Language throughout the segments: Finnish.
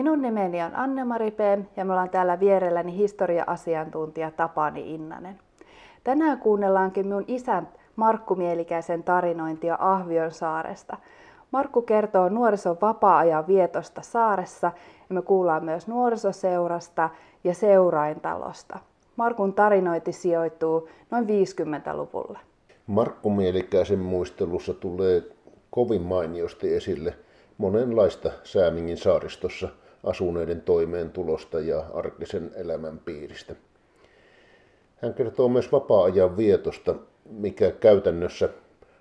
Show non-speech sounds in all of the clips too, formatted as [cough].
Minun nimeni on Anne-Mari P. ja me ollaan täällä vierelläni historia-asiantuntija Tapani Innanen. Tänään kuunnellaankin minun isän Markku Mielikäisen tarinointia Ahvion saaresta. Markku kertoo nuorison vapaa-ajan vietosta saaressa ja me kuullaan myös nuorisoseurasta ja seuraintalosta. Markun tarinointi sijoittuu noin 50-luvulle. Markku Mielikäisen muistelussa tulee kovin mainiosti esille monenlaista Säämingin saaristossa asuneiden toimeentulosta ja arkisen elämän piiristä. Hän kertoo myös vapaa-ajan vietosta, mikä käytännössä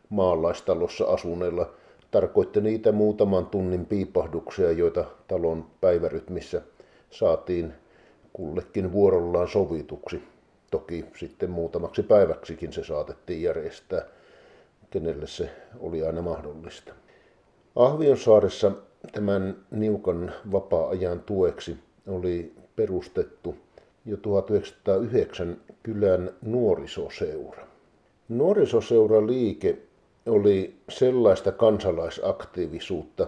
maalaistalossa asuneilla tarkoitti niitä muutaman tunnin piipahduksia, joita talon päivärytmissä saatiin kullekin vuorollaan sovituksi. Toki sitten muutamaksi päiväksikin se saatettiin järjestää, kenelle se oli aina mahdollista. Ahvionsaaressa tämän niukan vapaa-ajan tueksi oli perustettu jo 1909 kylän nuorisoseura. Nuorisoseura liike oli sellaista kansalaisaktiivisuutta,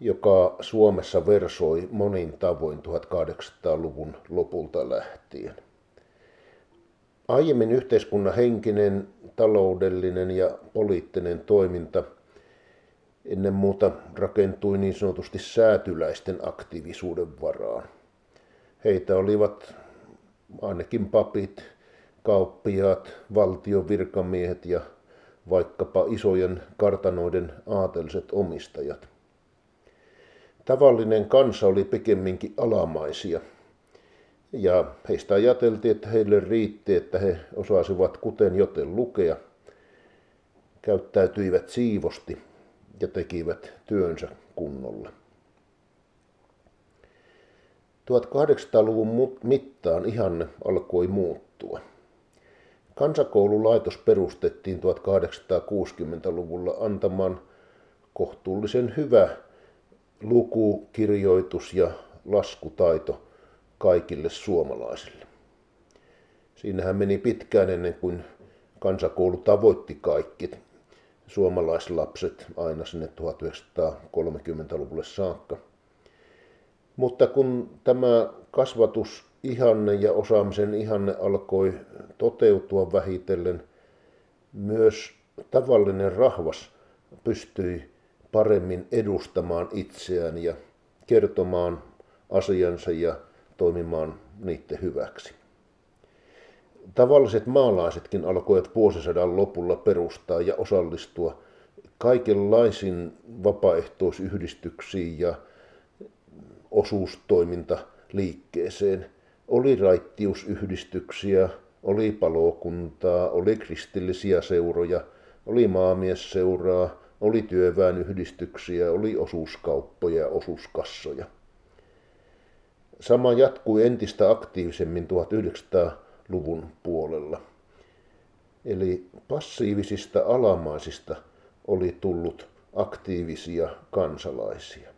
joka Suomessa versoi monin tavoin 1800-luvun lopulta lähtien. Aiemmin yhteiskunnan henkinen, taloudellinen ja poliittinen toiminta ennen muuta rakentui niin sanotusti säätyläisten aktiivisuuden varaan. Heitä olivat ainakin papit, kauppiaat, valtion virkamiehet ja vaikkapa isojen kartanoiden aateliset omistajat. Tavallinen kansa oli pikemminkin alamaisia, ja heistä ajateltiin, että heille riitti, että he osasivat kuten joten lukea, käyttäytyivät siivosti ja tekivät työnsä kunnolla. 1800-luvun mittaan ihanne alkoi muuttua. Kansakoululaitos perustettiin 1860-luvulla antamaan kohtuullisen hyvä luku, kirjoitus ja laskutaito kaikille suomalaisille. Siinähän meni pitkään ennen kuin kansakoulu tavoitti kaikki suomalaislapset aina sinne 1930-luvulle saakka. Mutta kun tämä kasvatus ihanne ja osaamisen ihanne alkoi toteutua vähitellen, myös tavallinen rahvas pystyi paremmin edustamaan itseään ja kertomaan asiansa ja toimimaan niiden hyväksi. Tavalliset maalaisetkin alkoivat vuosisadan lopulla perustaa ja osallistua kaikenlaisiin vapaaehtoisyhdistyksiin ja osuustoimintaliikkeeseen. Oli raittiusyhdistyksiä, oli palokuntaa, oli kristillisiä seuroja, oli maamiesseuraa, oli työväenyhdistyksiä, oli osuuskauppoja ja osuuskassoja. Sama jatkui entistä aktiivisemmin 1900-luvun puolella. Eli passiivisista alamaisista oli tullut aktiivisia kansalaisia.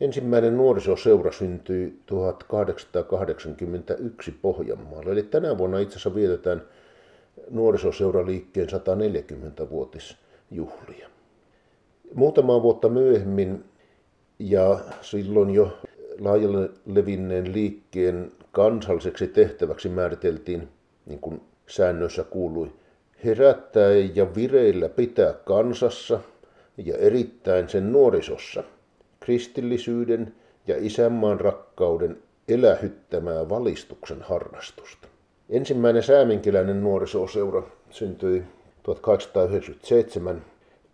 Ensimmäinen nuorisoseura syntyi 1881 Pohjanmaalla, eli tänä vuonna itse asiassa vietetään nuorisoseuraliikkeen 140-vuotisjuhlia. Muutama vuotta myöhemmin ja silloin jo laajalle levinneen liikkeen kansalliseksi tehtäväksi määriteltiin, niin kuin säännöissä kuului, herättää ja vireillä pitää kansassa ja erittäin sen nuorisossa kristillisyyden ja isänmaan rakkauden elähyttämää valistuksen harrastusta. Ensimmäinen sääminkiläinen nuorisoseura syntyi 1897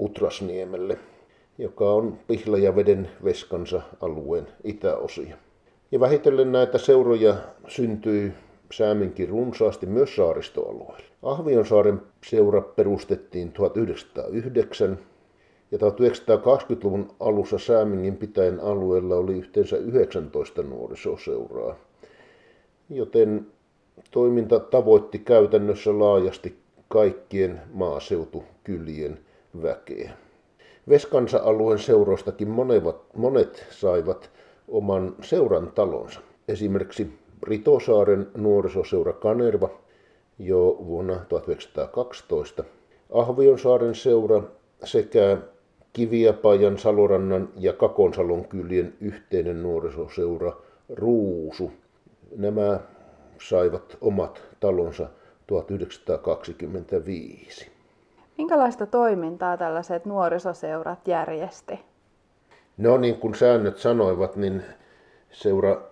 Utrasniemelle joka on Pihlajaveden veskansa alueen itäosia. Ja vähitellen näitä seuroja syntyi Sääminkin runsaasti myös saaristoalueella. Ahvionsaaren seura perustettiin 1909 Ja 1920-luvun alussa Säämingin pitäen alueella oli yhteensä 19 nuorisoseuraa, joten toiminta tavoitti käytännössä laajasti kaikkien maaseutukylien väkeä. Veskansa-alueen seuroistakin monet, monet saivat oman seuran talonsa. Esimerkiksi Ritosaaren nuorisoseura Kanerva jo vuonna 1912, Ahvionsaaren seura sekä Kiviapajan, Salorannan ja Kakonsalon kylien yhteinen nuorisoseura Ruusu. Nämä saivat omat talonsa 1925. Minkälaista toimintaa tällaiset nuorisoseurat järjesti? No niin kuin säännöt sanoivat, niin seura,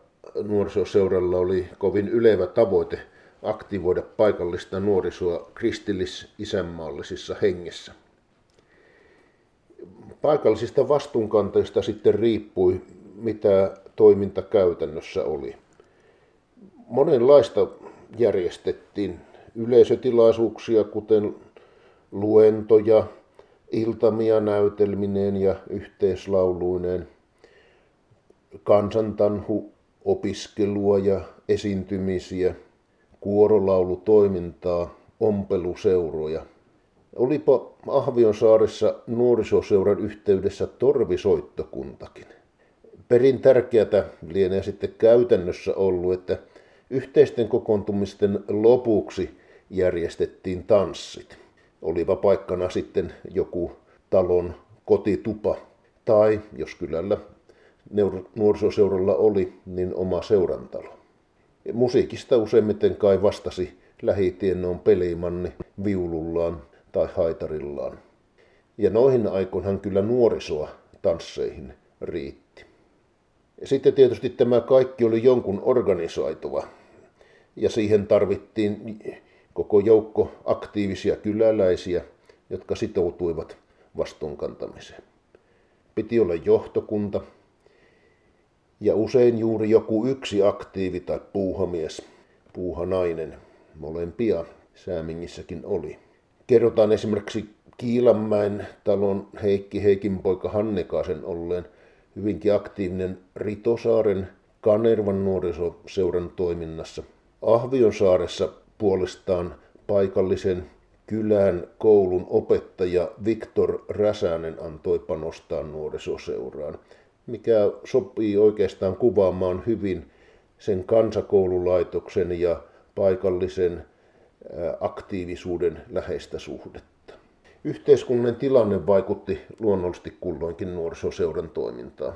nuorisoseuralla oli kovin ylevä tavoite aktivoida paikallista nuorisoa kristillis-isänmaallisissa hengessä. Paikallisista vastuunkantajista sitten riippui, mitä toiminta käytännössä oli. Monenlaista järjestettiin yleisötilaisuuksia, kuten luentoja, iltamia näytelmineen ja yhteislauluineen, kansantanhu opiskelua ja esiintymisiä, kuorolaulutoimintaa, ompeluseuroja. Olipa Ahvionsaaressa nuorisoseuran yhteydessä torvisoittokuntakin. Perin tärkeätä lienee sitten käytännössä ollut, että yhteisten kokoontumisten lopuksi järjestettiin tanssit oliva paikkana sitten joku talon kotitupa tai jos kylällä nuorisoseuralla oli, niin oma seurantalo. Musiikista useimmiten kai vastasi lähitiennoon pelimanni viulullaan tai haitarillaan. Ja noihin aikoinhan kyllä nuorisoa tansseihin riitti. Sitten tietysti tämä kaikki oli jonkun organisoituva. Ja siihen tarvittiin koko joukko aktiivisia kyläläisiä, jotka sitoutuivat vastuunkantamiseen. Piti olla johtokunta ja usein juuri joku yksi aktiivi tai puuhamies, puuhanainen, molempia Säämingissäkin oli. Kerrotaan esimerkiksi Kiilanmäen talon Heikki Heikin poika Hannekasen olleen hyvinkin aktiivinen Ritosaaren Kanervan nuorisoseuran toiminnassa. Ahvionsaaressa puolestaan paikallisen kylän koulun opettaja Viktor Räsänen antoi panostaa nuorisoseuraan, mikä sopii oikeastaan kuvaamaan hyvin sen kansakoululaitoksen ja paikallisen aktiivisuuden läheistä suhdetta. Yhteiskunnan tilanne vaikutti luonnollisesti kulloinkin nuorisoseuran toimintaan.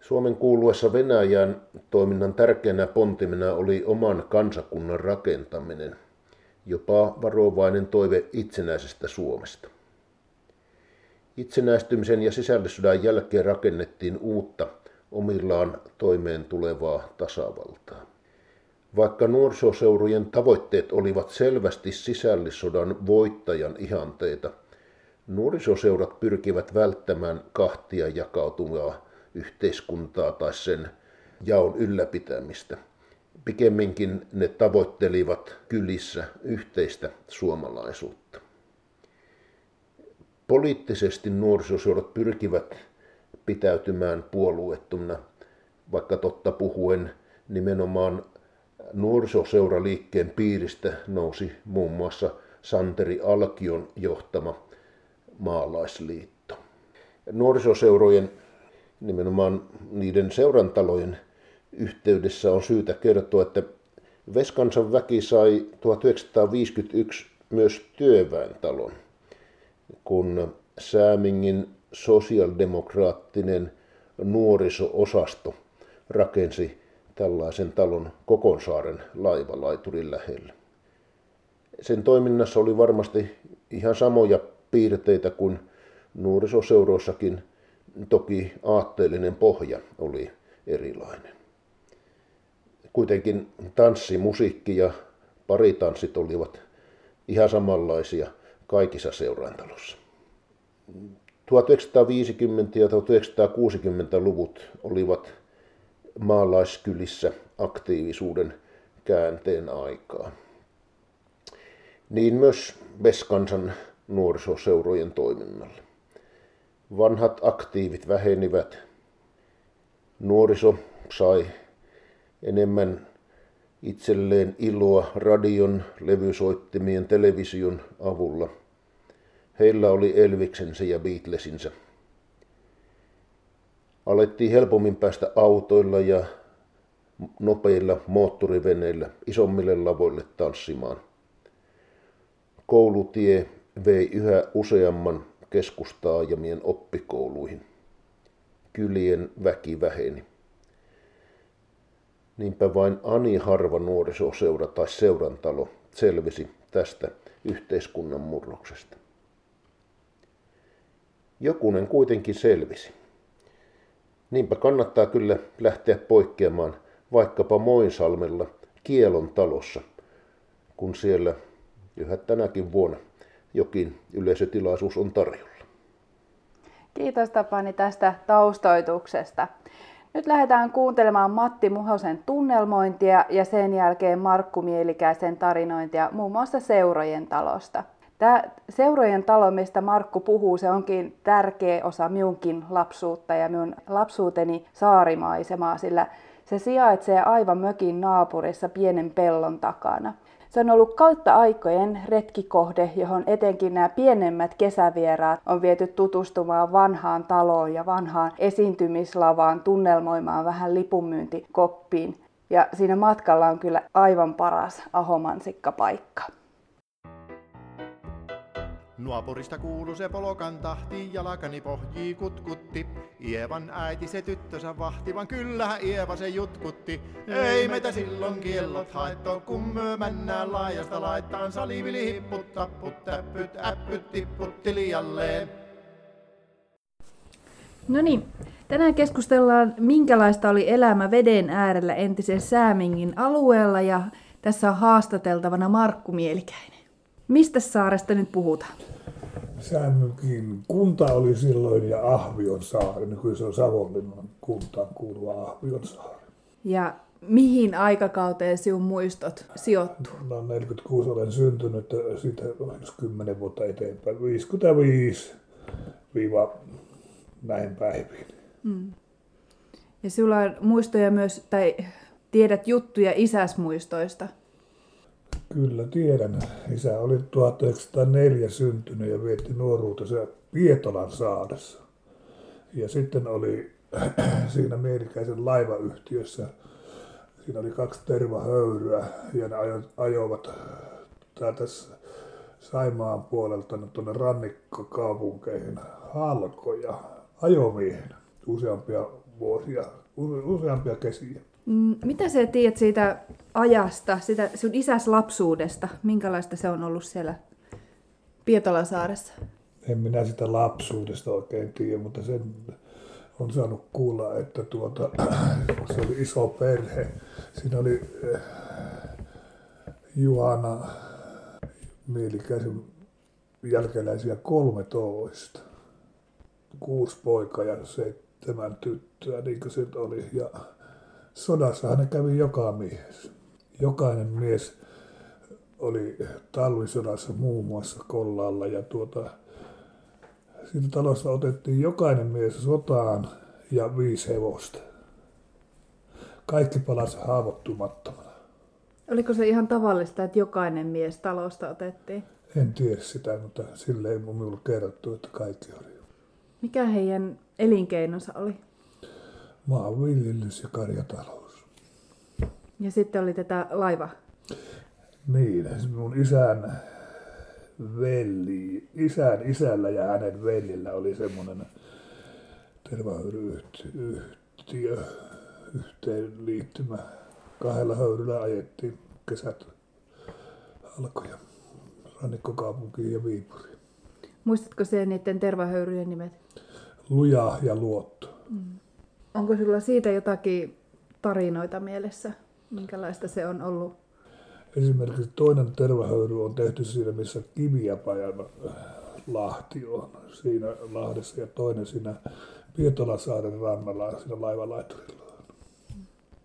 Suomen kuuluessa Venäjän toiminnan tärkeänä pontimena oli oman kansakunnan rakentaminen, jopa varovainen toive itsenäisestä Suomesta. Itsenäistymisen ja sisällissodan jälkeen rakennettiin uutta, omillaan toimeen tulevaa tasavaltaa. Vaikka nuorisoseurujen tavoitteet olivat selvästi sisällissodan voittajan ihanteita, nuorisoseurat pyrkivät välttämään kahtia jakautuvaa yhteiskuntaa tai sen jaon ylläpitämistä. Pikemminkin ne tavoittelivat kylissä yhteistä suomalaisuutta. Poliittisesti nuorisoseurat pyrkivät pitäytymään puolueettomana, vaikka totta puhuen nimenomaan nuorisoseuraliikkeen piiristä nousi muun muassa Santeri Alkion johtama maalaisliitto. Nuorisoseurojen nimenomaan niiden seurantalojen yhteydessä on syytä kertoa, että Veskansan väki sai 1951 myös työväentalon, kun Säämingin sosialdemokraattinen nuoriso-osasto rakensi tällaisen talon Kokonsaaren laivalaiturin lähellä. Sen toiminnassa oli varmasti ihan samoja piirteitä kuin nuorisoseuroissakin Toki aatteellinen pohja oli erilainen. Kuitenkin tanssi, musiikki ja paritanssit olivat ihan samanlaisia kaikissa seuraantalossa. 1950- ja 1960-luvut olivat maalaiskylissä aktiivisuuden käänteen aikaa. Niin myös Veskansan nuorisoseurojen toiminnalle. Vanhat aktiivit vähenivät. Nuoriso sai enemmän itselleen iloa radion, levysoittimien, television avulla. Heillä oli Elviksensä ja Beatlesinsä. Alettiin helpommin päästä autoilla ja nopeilla moottoriveneillä isommille lavoille tanssimaan. Koulutie vei yhä useamman keskustaajamien oppikouluihin. Kylien väki väheni. Niinpä vain ani harva nuorisoseura tai seurantalo selvisi tästä yhteiskunnan murroksesta. Jokunen kuitenkin selvisi. Niinpä kannattaa kyllä lähteä poikkeamaan vaikkapa Moinsalmella Kielon talossa, kun siellä yhä tänäkin vuonna jokin yleisötilaisuus on tarjolla. Kiitos Tapani tästä taustoituksesta. Nyt lähdetään kuuntelemaan Matti Muhosen tunnelmointia ja sen jälkeen Markku Mielikäisen tarinointia muun muassa Seurojen talosta. Tämä Seurojen talo, mistä Markku puhuu, se onkin tärkeä osa minunkin lapsuutta ja minun lapsuuteni saarimaisemaa, sillä se sijaitsee aivan mökin naapurissa pienen pellon takana. Se on ollut kautta aikojen retkikohde, johon etenkin nämä pienemmät kesävieraat on viety tutustumaan vanhaan taloon ja vanhaan esiintymislavaan, tunnelmoimaan vähän lipunmyyntikoppiin. Ja siinä matkalla on kyllä aivan paras ahomansikka paikka. Nuopurista kuulu se polokan tahti, jalakani pohjii kutkutti. Ievan äiti se tyttönsä vahti, vaan kyllähän Ieva se jutkutti. Ei meitä silloin kiellot haitto, kun myö männään laajasta laittaan salivili hipput, tapput, täppyt, äppyt, tipput. No niin, tänään keskustellaan, minkälaista oli elämä veden äärellä entisen Säämingin alueella ja tässä on haastateltavana Markku Mielikäinen. Mistä saaresta nyt puhutaan? Säämykin kunta oli silloin ja Ahvion saari, nykyään se on Savonlinnan kuntaan kuuluva Ahvion saari. Ja mihin aikakauteen sinun muistot sijoittuu? No 46 olen syntynyt, siitä on 10 vuotta eteenpäin, 55 viiva näin päiviin. Mm. Ja sinulla on muistoja myös, tai tiedät juttuja isäsmuistoista? Kyllä tiedän. Isä oli 1904 syntynyt ja vietti nuoruutensa Pietolan saadessa. Ja sitten oli [clears throat] siinä mielikäisen laivayhtiössä, siinä oli kaksi tervahöyryä ja ne ajoivat täältä Saimaan puolelta tuonne rannikkokaupunkeihin halkoja ajomiehenä useampia vuosia, useampia kesiä. Mm, mitä sä tiedät siitä ajasta, sitä sun isäs lapsuudesta? Minkälaista se on ollut siellä Pietolasaaressa? En minä sitä lapsuudesta oikein tiedä, mutta sen on saanut kuulla, että tuota, [clears throat] se oli iso perhe. Siinä oli äh, Juhana Mielikäisen jälkeläisiä 13. Kuusi poikaa ja seitsemän tyttöä, niin kuin se oli. Ja sodassa ne kävi joka mies. Jokainen mies oli talvisodassa muun muassa Kollalla ja tuota, siitä talosta otettiin jokainen mies sotaan ja viisi hevosta. Kaikki palasi haavoittumattomana. Oliko se ihan tavallista, että jokainen mies talosta otettiin? En tiedä sitä, mutta sille ei minulle kerrottu, että kaikki oli. Mikä heidän elinkeinonsa oli? Maanviljelys ja karjatalous. Ja sitten oli tätä laiva. Niin, mun isän veli, isän isällä ja hänen veljellä oli semmoinen tervahöyryyhtiö, yhteenliittymä. Kahdella höyryllä ajettiin kesät alkoja rannikkokaupunkiin ja Viipuriin. Muistatko se niiden tervahöyryjen nimet? Luja ja Luotto. Mm. Onko sinulla siitä jotakin tarinoita mielessä? Minkälaista se on ollut? Esimerkiksi toinen tervahöyry on tehty siinä, missä Kiviäpajan äh, Lahti on siinä Lahdessa ja toinen siinä Pietolasaaren rannalla siinä laivalaiturilla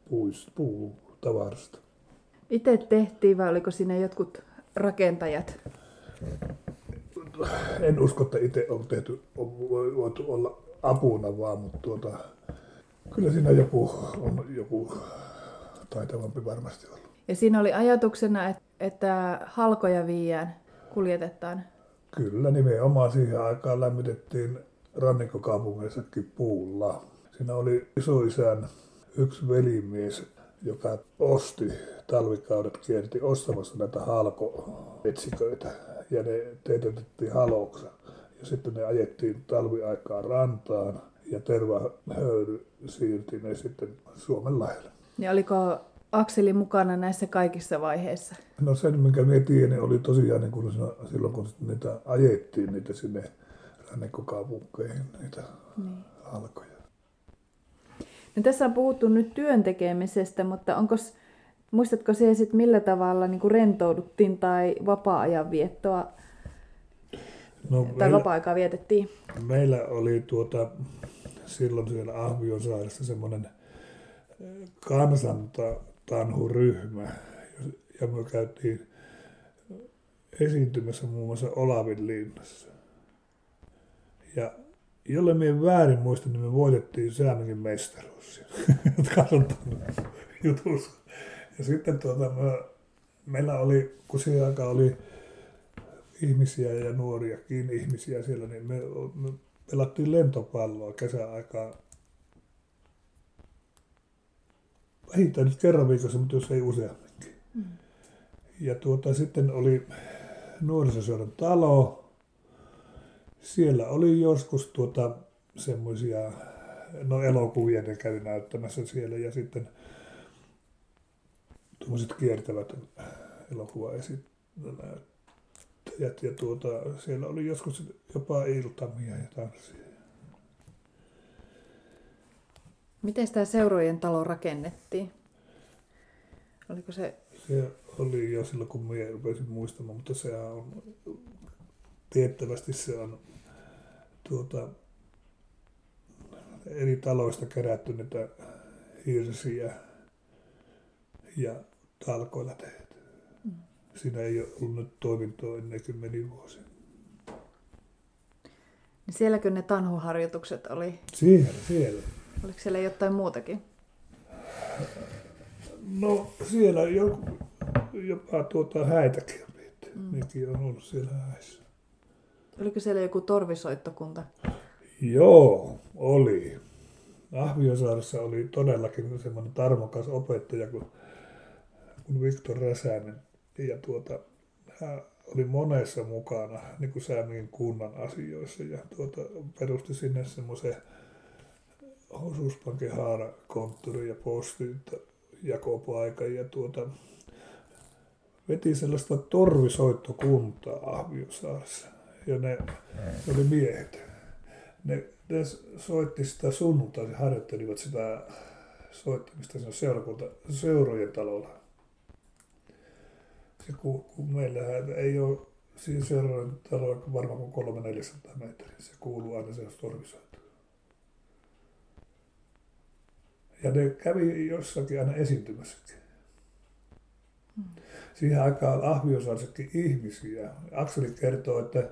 puista, puu tavarasta. Itse tehtiin vai oliko siinä jotkut rakentajat? en usko, että itse on tehty, on voitu olla apuna vaan, mutta tuota, kyllä siinä joku on joku taitavampi varmasti ollut. Ja siinä oli ajatuksena, että halkoja viiään kuljetetaan. Kyllä, nimenomaan siihen aikaan lämmitettiin rannikkokaupungeissakin puulla. Siinä oli isoisän yksi velimies, joka osti talvikaudet, kierti ostamassa näitä halkoetsiköitä ja ne teetettiin haloksa. Ja sitten ne ajettiin talviaikaan rantaan ja tervahöyry siirti ne sitten Suomen lähelle. Ja oliko Akseli mukana näissä kaikissa vaiheissa? No sen, minkä minä tiedän, oli tosiaan niin kun silloin, kun niitä ajettiin niitä sinne rannikkokaupunkeihin, niitä niin. alkoja. No, tässä on puhuttu nyt työn tekemisestä, mutta onko, muistatko se sitten millä tavalla niin rentouduttiin tai vapaa-ajan viettoa no, tai meillä, vapaa-aikaa vietettiin? Meillä oli tuota, silloin siellä Ahvionsaaressa semmoinen kansantanhuryhmä, ja me käytiin esiintymässä muun muassa Olavin linnassa. Ja jolle minä väärin muistan, niin me voitettiin Säämingin mestaruus [laughs] jutussa. Ja sitten tuota, me, meillä oli, kun siihen aikaan oli ihmisiä ja nuoriakin ihmisiä siellä, niin me, me pelattiin lentopalloa kesäaikaa vähintään nyt kerran viikossa, mutta jos ei useamminkin. Mm. Ja tuota, sitten oli nuorisoseudun talo. Siellä oli joskus tuota, semmoisia, no elokuvia ne kävi näyttämässä siellä ja sitten tuommoiset kiertävät elokuvaesittäjät ja tuota, siellä oli joskus jopa iltamia ja tanssia. Miten tämä seurojen talo rakennettiin? Oliko se... Se oli jo silloin, kun minä rupesin muistamaan, mutta se on tiettävästi se on tuota, eri taloista kerätty niitä hirsiä ja talkoilla tehty. Siinä ei ole ollut nyt toimintoa ennen kymmeniä vuosia. Niin sielläkö ne tanhuharjoitukset oli? Siellä, siellä. Oliko siellä jotain muutakin? No siellä joku, jopa tuota häitäkin on pidetty. Mm. Nekin on ollut siellä häissä. Oliko siellä joku torvisoittokunta? Joo, oli. Ahviosaaressa oli todellakin semmoinen tarmokas opettaja kuin, kuin Viktor Räsänen. Ja tuota, hän oli monessa mukana niin kuin Säämien kunnan asioissa ja tuota, perusti sinne semmoisen osuuspankin haarakonttori ja postin jakopaikan ja tuota, veti sellaista torvisoittokuntaa Ahviosaaressa. Ja ne, ne oli miehet. Ne, ne soitti sitä sunnuntai, harjoittelivat sitä soittamista sen seurakunta, seurojen talolla. Se, kun, kun meillä ei ole siinä seurojen talolla varmaan kuin 300 metriä, se kuuluu aina se torvisoitto. Ja ne kävi jossakin aina esiintymässäkin. Hmm. Siihen aikaan Ahviosaaressakin ihmisiä. Akseli kertoo, että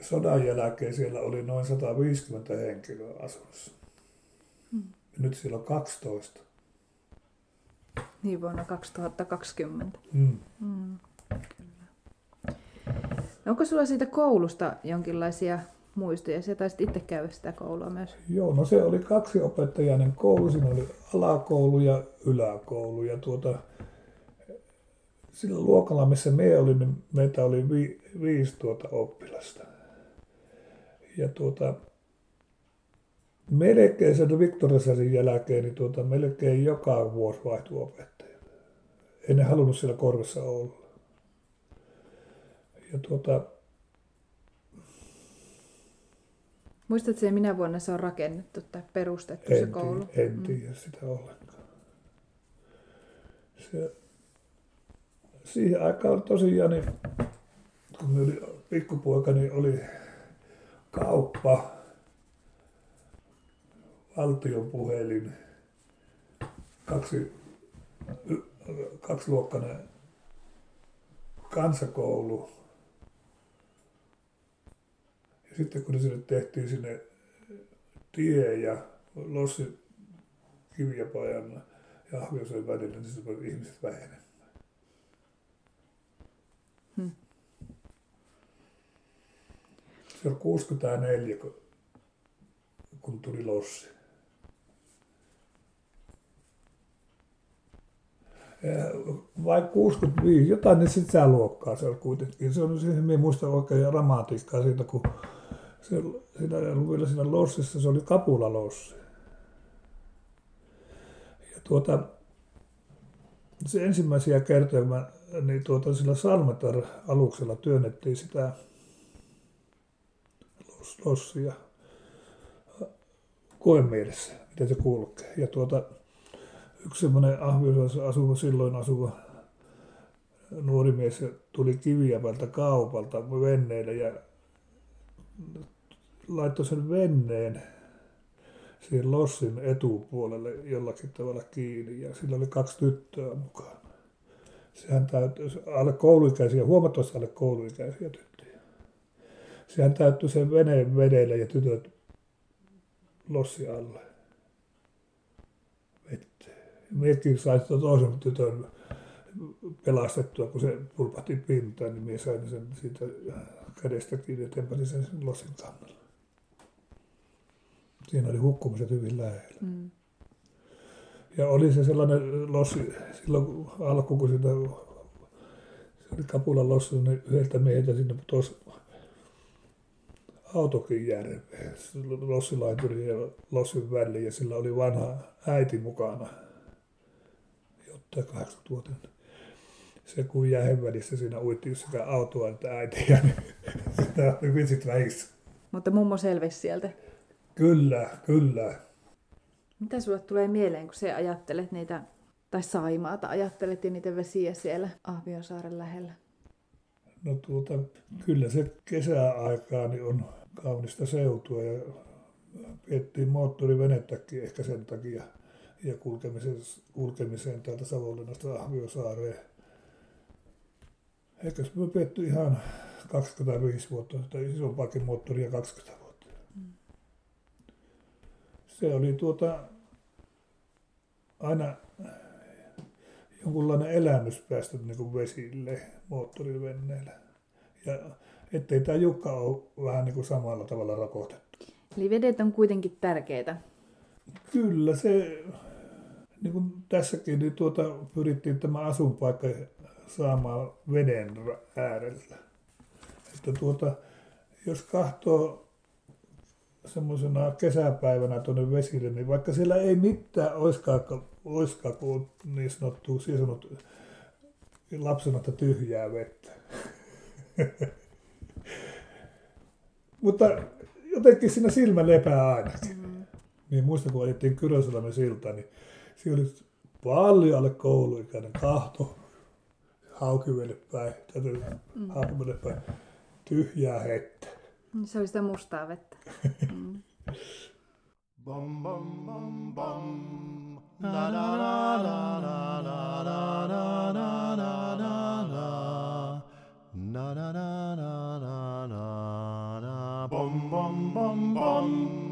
sodan jälkeen siellä oli noin 150 henkilöä asunnossa. Hmm. Nyt siellä on 12. Niin vuonna 2020. Hmm. Hmm. Onko sulla siitä koulusta jonkinlaisia muistoja. Se taisit itse käydä sitä koulua myös. Joo, no se oli kaksi opettajainen koulu. Siinä oli alakoulu ja yläkoulu. Ja tuota, sillä luokalla, missä me oli, niin meitä oli vi, viisi tuota oppilasta. Ja tuota, melkein sen Viktorisasin jälkeen, niin tuota, melkein joka vuosi vaihtui opettaja. En halunnut siellä korvessa olla. Ja tuota, Muistatko se, minä vuonna se on rakennettu tai perustettu en se koulu? Tiedä, en mm. tiedä sitä ollenkaan. Se, siihen aikaan tosiaan, niin, kun oli pikkupoika, niin oli kauppa, valtion puhelin, kaksi, kaksiluokkainen kansakoulu, sitten kun sinne tehtiin sinne tie ja Lossi Kiviapajan ja Ahviosen välillä, niin sitten ihmiset vähenemään. Hmm. Se oli 64, kun, kun tuli Lossi. Vai 65, jotain niin sisäluokkaa se oli kuitenkin. Se on siihen, minä muistan oikein dramatiikkaa siitä, kun se, siinä, vielä siinä lossissa, se oli kapulalossi. Ja tuota, se ensimmäisiä kertoja, niin tuota, sillä Salmetar-aluksella työnnettiin sitä lossia koemielessä, miten se kulkee. Ja tuota, yksi semmoinen ahviossa asuva, silloin asuva nuori mies tuli Kiviävältä kaupalta venneillä ja laittoi sen venneen siihen lossin etupuolelle jollakin tavalla kiinni ja sillä oli kaksi tyttöä mukana. Sehän täytyy, alle kouluikäisiä, huomattavasti alle kouluikäisiä tyttöjä. Sehän täyttyi sen veneen vedellä ja tytöt lossi alle. Miekin sai toisen tytön pelastettua, kun se pulpahti pintaan, niin minä sain sen siitä kädestä kiinni ja tempasin sen lossin kannalla. Siinä oli hukkumiset hyvin lähellä. Mm. Ja oli se sellainen lossi, silloin alku, kun sitä, se oli Kapulan lossi, niin yhdeltä mieheltä sinne putosi autokin järveen, lossilaituri ja lossin väliin, ja sillä oli vanha äiti mukana tai 80-vuotiaana. Se kun jäi välissä siinä uitti sekä autoa että äitiä, niin [laughs] sitä oli vitsit vähissä. Mutta mummo selvisi sieltä. Kyllä, kyllä. Mitä sulle tulee mieleen, kun se ajattelet niitä, tai Saimaata ajattelet ja niitä vesiä siellä Ahvionsaaren lähellä? No tuota, kyllä se kesäaikaa niin on kaunista seutua ja piettiin moottorivenettäkin ehkä sen takia ja kulkemiseen, kulkemiseen täältä Savonlinnasta Ahviosaareen. Ehkä se on pietty ihan 25 vuotta, tai isompaakin moottoria 20 vuotta. Mm. Se oli tuota aina jonkunlainen elämys päästä niin kuin vesille moottorivenneellä. Ja ettei tämä Jukka ole vähän niin kuin samalla tavalla rakotettu. Eli vedet on kuitenkin tärkeitä. Kyllä se niin kuin tässäkin, niin tuota, pyrittiin tämä asunpaikka saamaan veden äärellä. Että tuota, jos katsoo semmoisena kesäpäivänä tuonne vesille, niin vaikka siellä ei mitään oiskaan, oiskaan kun niin sanottu, siis sanottu, lapsena tyhjää vettä. [laughs] Mutta jotenkin siinä silmä lepää ainakin. Mm. Niin muista kun ajettiin Kyrösalmen silta, niin Siinä oli paljon alle kouluikäinen kahto haukivelle päin, täytyy mm. haukivelle päin, tyhjää hettä. Niin se oli sitä mustaa vettä. Mm. Bom, bom, bom, bom. Na, na, na, na, na, na, na, na, na, na, na, na. Na, na, na, na, na, na, na. Bom, bom, bom, bom.